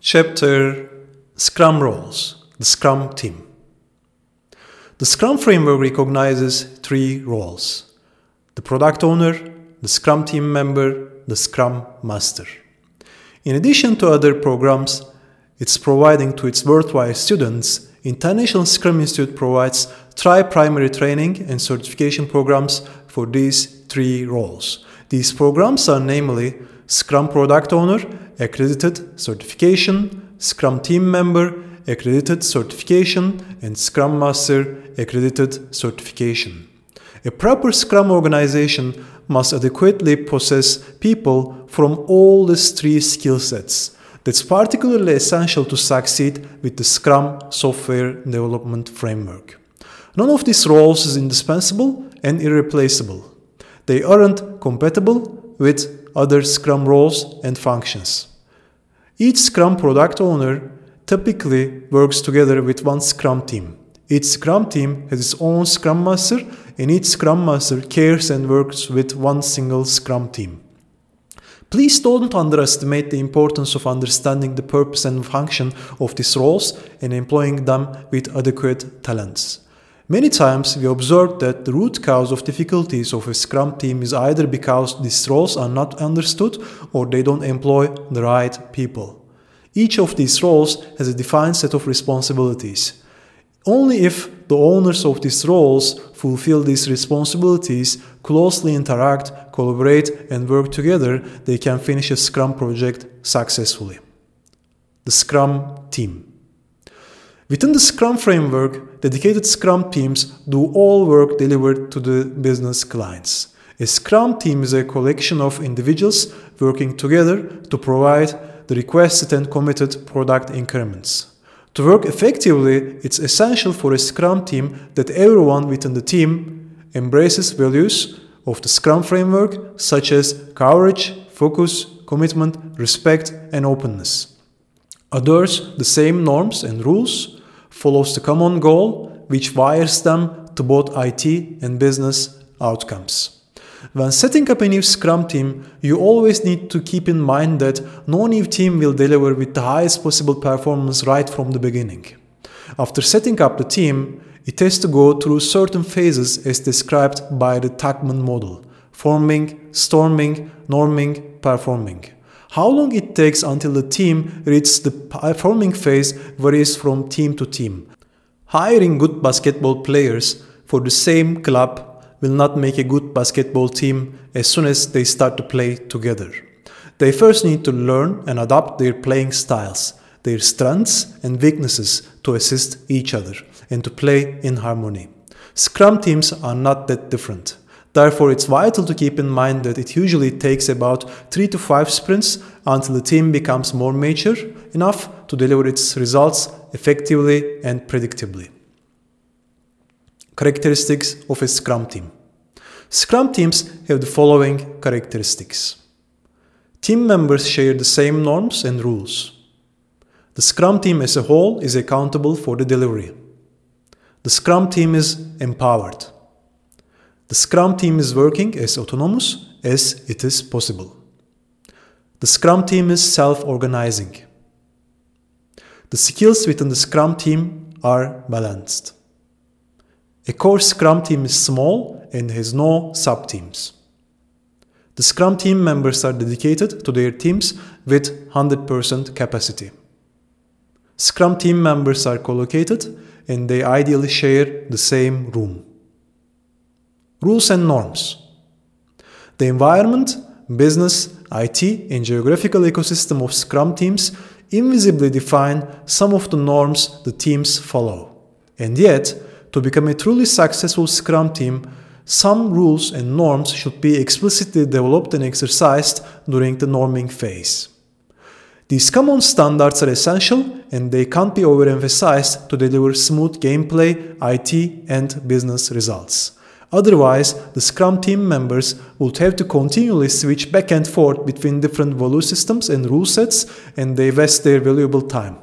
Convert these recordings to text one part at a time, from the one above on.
Chapter Scrum Roles The Scrum Team. The Scrum framework recognizes three roles the product owner, the Scrum team member, the Scrum master. In addition to other programs it's providing to its worldwide students, International Scrum Institute provides tri primary training and certification programs for these three roles. These programs are namely Scrum Product Owner, Accredited Certification, Scrum Team Member, Accredited Certification, and Scrum Master, Accredited Certification. A proper Scrum organization must adequately possess people from all these three skill sets. That's particularly essential to succeed with the Scrum software development framework. None of these roles is indispensable and irreplaceable. They aren't compatible with other Scrum roles and functions. Each Scrum product owner typically works together with one Scrum team. Each Scrum team has its own Scrum Master, and each Scrum Master cares and works with one single Scrum team. Please don't underestimate the importance of understanding the purpose and function of these roles and employing them with adequate talents. Many times we observe that the root cause of difficulties of a Scrum team is either because these roles are not understood or they don't employ the right people. Each of these roles has a defined set of responsibilities. Only if the owners of these roles fulfill these responsibilities, closely interact, collaborate, and work together, they can finish a Scrum project successfully. The Scrum Team Within the Scrum framework, dedicated Scrum teams do all work delivered to the business clients. A Scrum team is a collection of individuals working together to provide the requested and committed product increments. To work effectively, it's essential for a Scrum team that everyone within the team embraces values of the Scrum framework such as courage, focus, commitment, respect, and openness. Adores the same norms and rules follows the common goal, which wires them to both IT and business outcomes. When setting up a new Scrum team, you always need to keep in mind that no new team will deliver with the highest possible performance right from the beginning. After setting up the team, it has to go through certain phases as described by the Tuckman model forming, storming, norming, performing. How long it takes until the team reaches the performing phase varies from team to team. Hiring good basketball players for the same club will not make a good basketball team as soon as they start to play together. They first need to learn and adapt their playing styles, their strengths and weaknesses to assist each other and to play in harmony. Scrum teams are not that different. Therefore, it's vital to keep in mind that it usually takes about 3 to 5 sprints until the team becomes more mature enough to deliver its results effectively and predictably. Characteristics of a Scrum team Scrum teams have the following characteristics Team members share the same norms and rules. The Scrum team as a whole is accountable for the delivery. The Scrum team is empowered. The Scrum team is working as autonomous as it is possible. The Scrum team is self organizing. The skills within the Scrum team are balanced. A core Scrum team is small and has no sub teams. The Scrum team members are dedicated to their teams with 100% capacity. Scrum team members are collocated and they ideally share the same room. Rules and norms. The environment, business, IT, and geographical ecosystem of Scrum teams invisibly define some of the norms the teams follow. And yet, to become a truly successful Scrum team, some rules and norms should be explicitly developed and exercised during the norming phase. These common standards are essential and they can't be overemphasized to deliver smooth gameplay, IT, and business results. Otherwise, the Scrum team members would have to continually switch back and forth between different value systems and rule sets, and they waste their valuable time.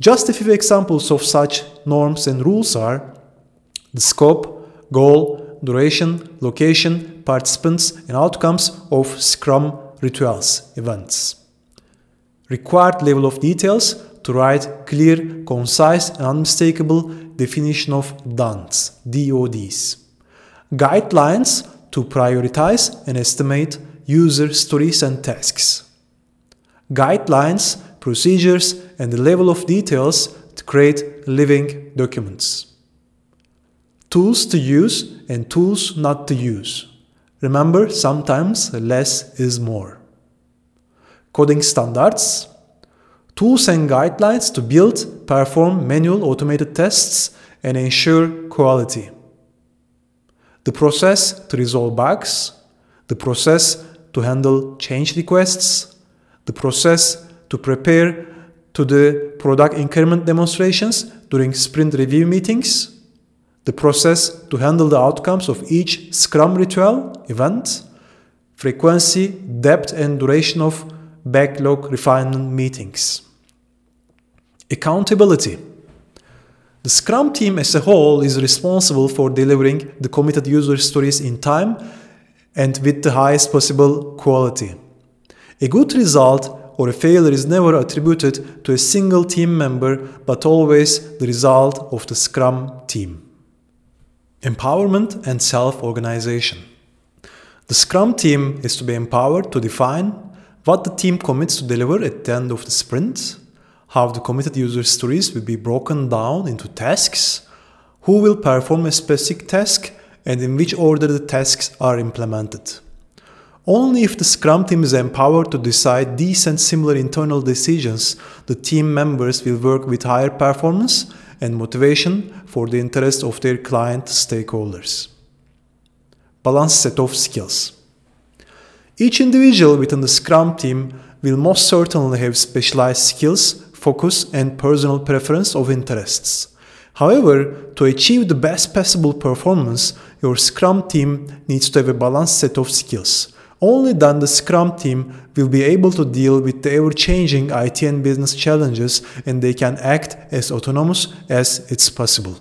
Just a few examples of such norms and rules are the scope, goal, duration, location, participants, and outcomes of Scrum rituals events. required level of details to write clear, concise, and unmistakable definition of DON'ts, DODs. Guidelines to prioritize and estimate user stories and tasks. Guidelines, procedures, and the level of details to create living documents. Tools to use and tools not to use. Remember, sometimes less is more. Coding standards, tools and guidelines to build, perform manual automated tests, and ensure quality. The process to resolve bugs, the process to handle change requests, the process to prepare to the product increment demonstrations during sprint review meetings, the process to handle the outcomes of each Scrum ritual event, frequency, depth, and duration of backlog refinement meetings. Accountability. The Scrum team as a whole is responsible for delivering the committed user stories in time and with the highest possible quality. A good result or a failure is never attributed to a single team member but always the result of the Scrum team. Empowerment and self organization. The Scrum team is to be empowered to define what the team commits to deliver at the end of the sprint, how the committed user stories will be broken down into tasks, who will perform a specific task, and in which order the tasks are implemented. Only if the Scrum team is empowered to decide these and similar internal decisions, the team members will work with higher performance and motivation for the interest of their client stakeholders. Balanced set of skills. Each individual within the Scrum team will most certainly have specialized skills, focus, and personal preference of interests. However, to achieve the best possible performance, your Scrum team needs to have a balanced set of skills. Only then the Scrum team will be able to deal with the ever changing IT and business challenges and they can act as autonomous as it's possible.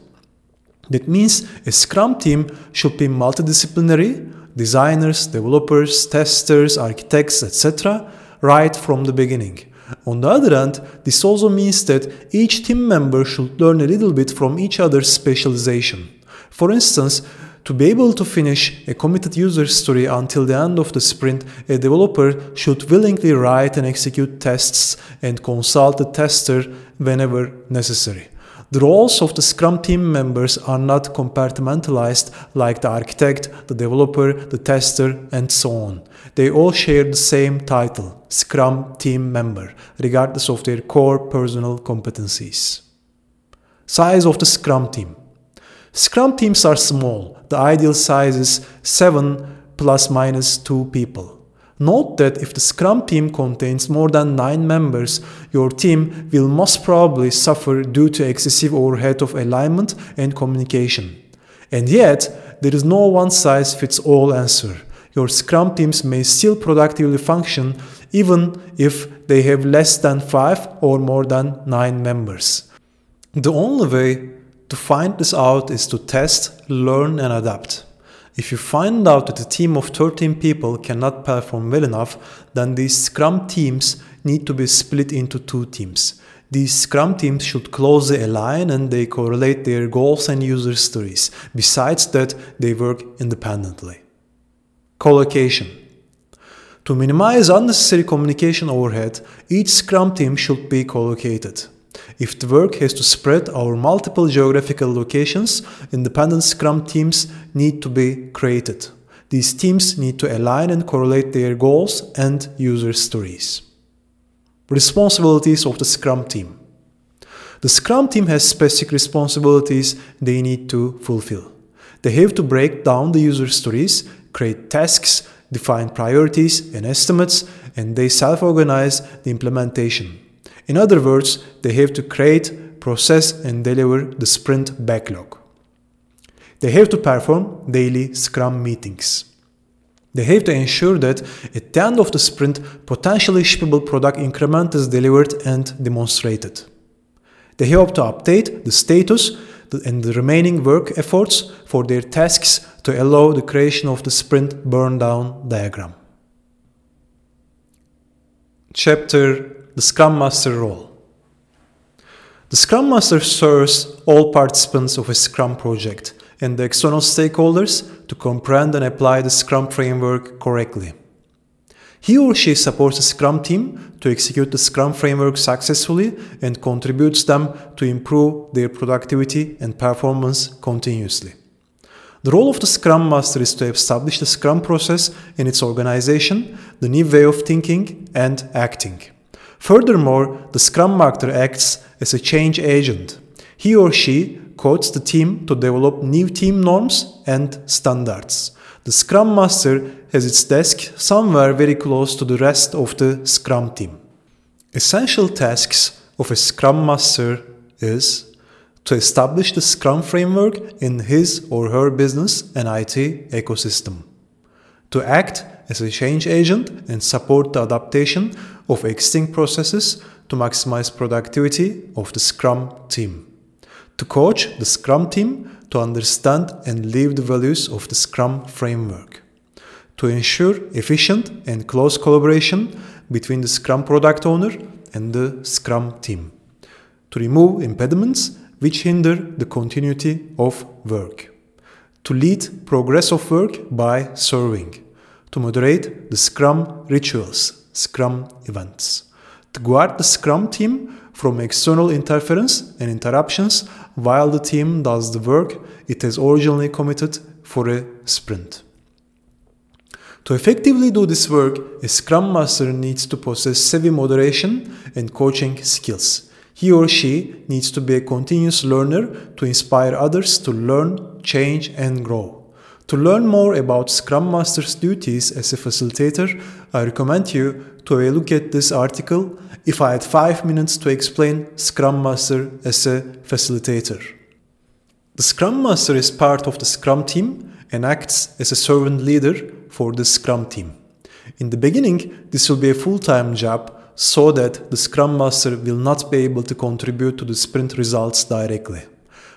That means a Scrum team should be multidisciplinary, designers, developers, testers, architects, etc., right from the beginning. On the other hand, this also means that each team member should learn a little bit from each other's specialization. For instance, to be able to finish a committed user story until the end of the sprint, a developer should willingly write and execute tests and consult the tester whenever necessary. The roles of the Scrum team members are not compartmentalized like the architect, the developer, the tester, and so on. They all share the same title, Scrum team member, regardless of their core personal competencies. Size of the Scrum team. Scrum teams are small. The ideal size is 7 plus minus 2 people. Note that if the Scrum team contains more than 9 members, your team will most probably suffer due to excessive overhead of alignment and communication. And yet, there is no one size fits all answer. Your Scrum teams may still productively function even if they have less than 5 or more than 9 members. The only way to find this out is to test, learn, and adapt. If you find out that a team of 13 people cannot perform well enough, then these Scrum teams need to be split into two teams. These Scrum teams should closely align and they correlate their goals and user stories. Besides that, they work independently. Collocation. To minimize unnecessary communication overhead, each Scrum team should be collocated. If the work has to spread over multiple geographical locations, independent Scrum teams need to be created. These teams need to align and correlate their goals and user stories. Responsibilities of the Scrum team. The Scrum team has specific responsibilities they need to fulfill. They have to break down the user stories, create tasks, define priorities and estimates, and they self organize the implementation. In other words, they have to create, process, and deliver the sprint backlog. They have to perform daily Scrum meetings. They have to ensure that at the end of the sprint, potentially shippable product increment is delivered and demonstrated. They have to update the status and the remaining work efforts for their tasks to allow the creation of the sprint burn down diagram. Chapter the Scrum Master role. The Scrum Master serves all participants of a Scrum project and the external stakeholders to comprehend and apply the Scrum framework correctly. He or she supports the Scrum team to execute the Scrum framework successfully and contributes them to improve their productivity and performance continuously. The role of the Scrum Master is to establish the Scrum process in its organization, the new way of thinking and acting. Furthermore, the Scrum Master acts as a change agent. He or she coaches the team to develop new team norms and standards. The Scrum Master has its desk somewhere very close to the rest of the Scrum team. Essential tasks of a Scrum Master is to establish the Scrum framework in his or her business and IT ecosystem, to act as a change agent and support the adaptation of existing processes to maximize productivity of the Scrum team, to coach the Scrum team to understand and live the values of the Scrum framework, to ensure efficient and close collaboration between the Scrum product owner and the Scrum team, to remove impediments which hinder the continuity of work, to lead progress of work by serving, to moderate the Scrum rituals, Scrum events, to guard the Scrum team from external interference and interruptions while the team does the work it has originally committed for a sprint. To effectively do this work, a Scrum Master needs to possess savvy moderation and coaching skills he or she needs to be a continuous learner to inspire others to learn, change, and grow. To learn more about Scrum Master's duties as a facilitator, I recommend you to have a look at this article if I had 5 minutes to explain Scrum Master as a facilitator. The Scrum Master is part of the Scrum team and acts as a servant leader for the Scrum team. In the beginning, this will be a full time job so that the Scrum Master will not be able to contribute to the sprint results directly.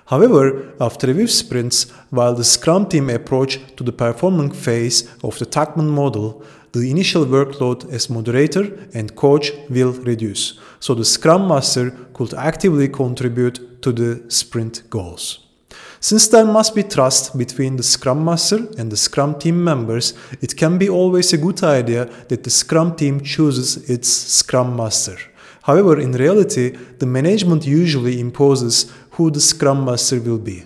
However, after a few sprints, while the Scrum team approach to the performing phase of the Tuckman model, the initial workload as moderator and coach will reduce, so the Scrum Master could actively contribute to the sprint goals. Since there must be trust between the Scrum Master and the Scrum team members, it can be always a good idea that the Scrum team chooses its Scrum Master. However, in reality, the management usually imposes who the Scrum Master will be.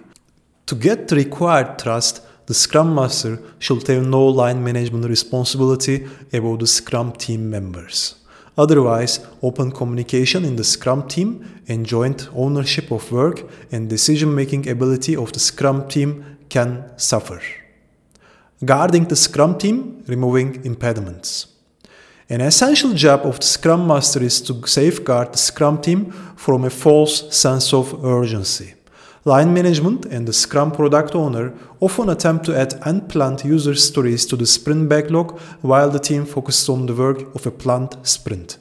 To get the required trust, the Scrum Master should have no line management responsibility about the Scrum team members. Otherwise, open communication in the Scrum team and joint ownership of work and decision making ability of the Scrum team can suffer. Guarding the Scrum team, removing impediments. An essential job of the Scrum Master is to safeguard the Scrum team from a false sense of urgency. Line management and the Scrum product owner often attempt to add unplanned user stories to the sprint backlog while the team focuses on the work of a planned sprint.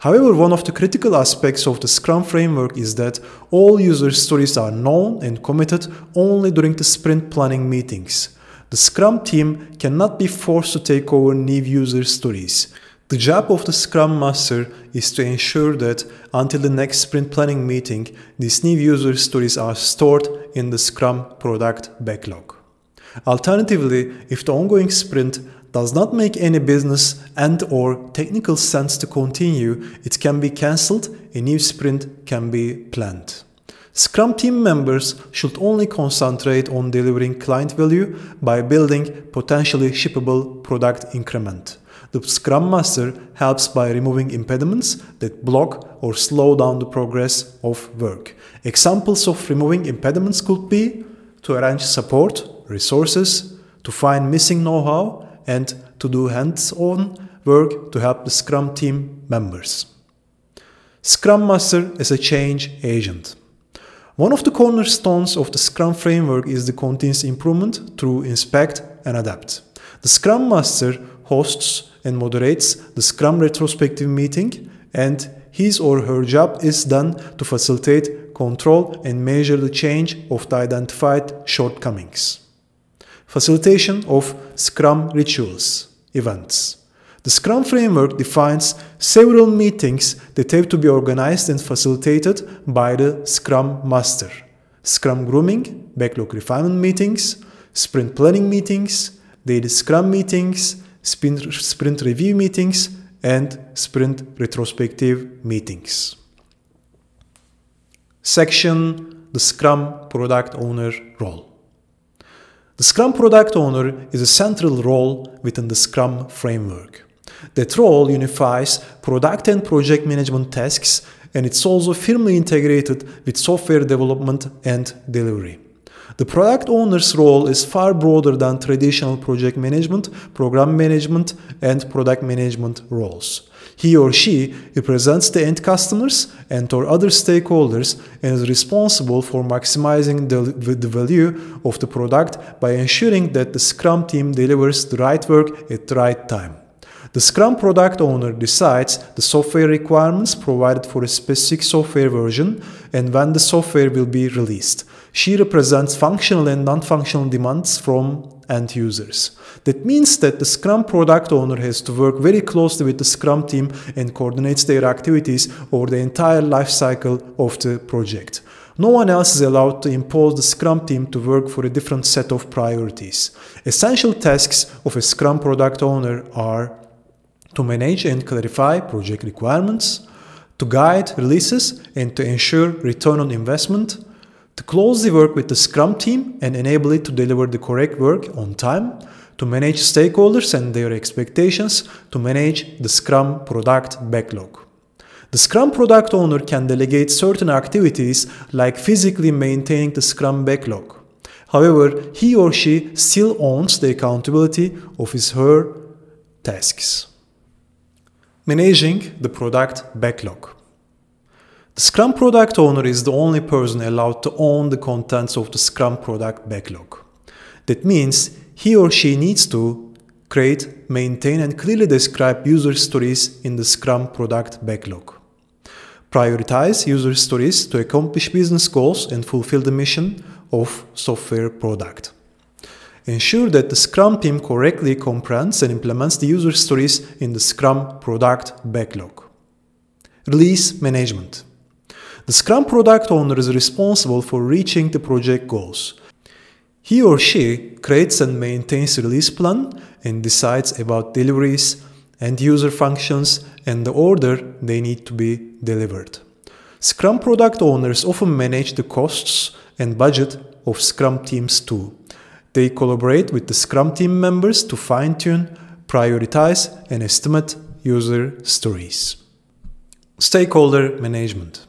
However, one of the critical aspects of the Scrum framework is that all user stories are known and committed only during the sprint planning meetings. The Scrum team cannot be forced to take over new user stories. The job of the Scrum Master is to ensure that until the next sprint planning meeting, these new user stories are stored in the Scrum product backlog. Alternatively, if the ongoing sprint does not make any business and or technical sense to continue, it can be cancelled, a new sprint can be planned. Scrum team members should only concentrate on delivering client value by building potentially shippable product increment. The Scrum Master helps by removing impediments that block or slow down the progress of work. Examples of removing impediments could be to arrange support, resources, to find missing know how, and to do hands on work to help the Scrum team members. Scrum Master is a change agent. One of the cornerstones of the Scrum framework is the continuous improvement through inspect and adapt. The Scrum Master hosts and moderates the Scrum retrospective meeting, and his or her job is done to facilitate, control, and measure the change of the identified shortcomings. Facilitation of Scrum rituals, events. The Scrum framework defines several meetings that have to be organized and facilitated by the Scrum Master. Scrum grooming, backlog refinement meetings, sprint planning meetings, daily Scrum meetings, sprint, sprint review meetings, and sprint retrospective meetings. Section The Scrum Product Owner Role. The Scrum Product Owner is a central role within the Scrum framework. That role unifies product and project management tasks and it's also firmly integrated with software development and delivery. The product owner's role is far broader than traditional project management, program management, and product management roles. He or she represents the end customers and or other stakeholders and is responsible for maximizing the, the value of the product by ensuring that the Scrum team delivers the right work at the right time. The Scrum product owner decides the software requirements provided for a specific software version and when the software will be released. She represents functional and non-functional demands from end users. That means that the Scrum product owner has to work very closely with the Scrum team and coordinates their activities over the entire life cycle of the project. No one else is allowed to impose the Scrum team to work for a different set of priorities. Essential tasks of a Scrum product owner are to manage and clarify project requirements, to guide releases and to ensure return on investment, to closely work with the Scrum team and enable it to deliver the correct work on time, to manage stakeholders and their expectations, to manage the Scrum product backlog. The Scrum product owner can delegate certain activities like physically maintaining the Scrum backlog. However, he or she still owns the accountability of his her tasks. Managing the product backlog. The Scrum product owner is the only person allowed to own the contents of the Scrum product backlog. That means he or she needs to create, maintain, and clearly describe user stories in the Scrum product backlog. Prioritize user stories to accomplish business goals and fulfill the mission of software product. Ensure that the Scrum team correctly comprehends and implements the user stories in the Scrum product backlog. Release management. The Scrum product owner is responsible for reaching the project goals. He or she creates and maintains release plan and decides about deliveries and user functions and the order they need to be delivered. Scrum product owners often manage the costs and budget of Scrum teams too. They collaborate with the Scrum team members to fine tune, prioritize, and estimate user stories. Stakeholder management.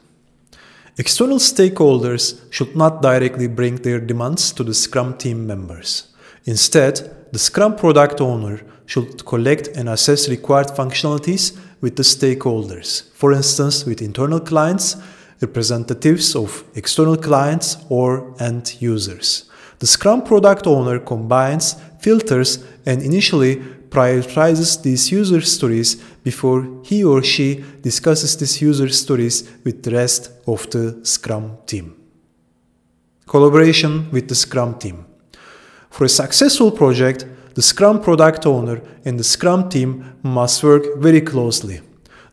External stakeholders should not directly bring their demands to the Scrum team members. Instead, the Scrum product owner should collect and assess required functionalities with the stakeholders, for instance, with internal clients, representatives of external clients, or end users. The Scrum product owner combines, filters, and initially prioritizes these user stories before he or she discusses these user stories with the rest of the Scrum team. Collaboration with the Scrum team. For a successful project, the Scrum product owner and the Scrum team must work very closely.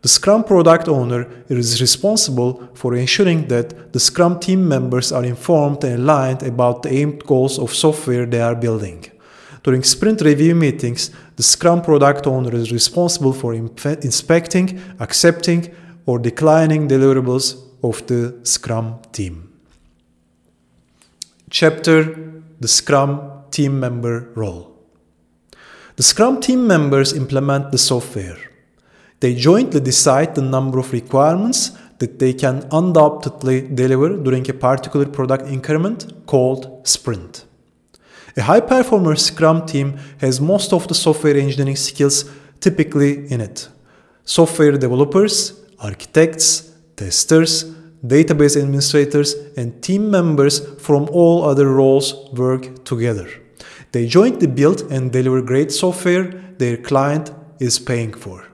The Scrum product owner is responsible for ensuring that the Scrum team members are informed and aligned about the aimed goals of software they are building. During sprint review meetings, the Scrum product owner is responsible for inspecting, accepting, or declining deliverables of the Scrum team. Chapter The Scrum Team Member Role The Scrum team members implement the software. They jointly decide the number of requirements that they can undoubtedly deliver during a particular product increment called sprint. A high performer Scrum team has most of the software engineering skills typically in it. Software developers, architects, testers, database administrators, and team members from all other roles work together. They jointly build and deliver great software their client is paying for.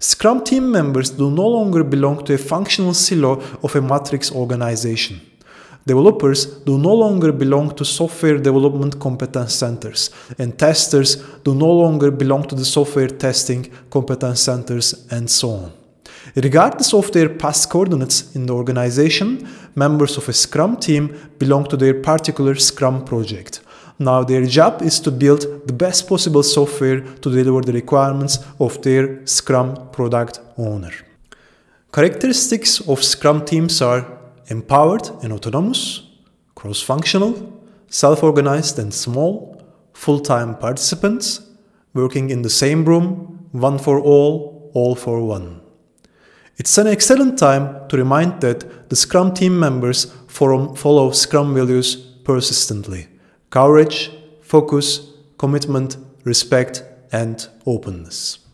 Scrum team members do no longer belong to a functional silo of a matrix organization. Developers do no longer belong to software development competence centers, and testers do no longer belong to the software testing competence centers, and so on. Regardless of their past coordinates in the organization, members of a Scrum team belong to their particular Scrum project. Now, their job is to build the best possible software to deliver the requirements of their Scrum product owner. Characteristics of Scrum teams are empowered and autonomous, cross functional, self organized and small, full time participants, working in the same room, one for all, all for one. It's an excellent time to remind that the Scrum team members follow Scrum values persistently courage, focus, commitment, respect, and openness.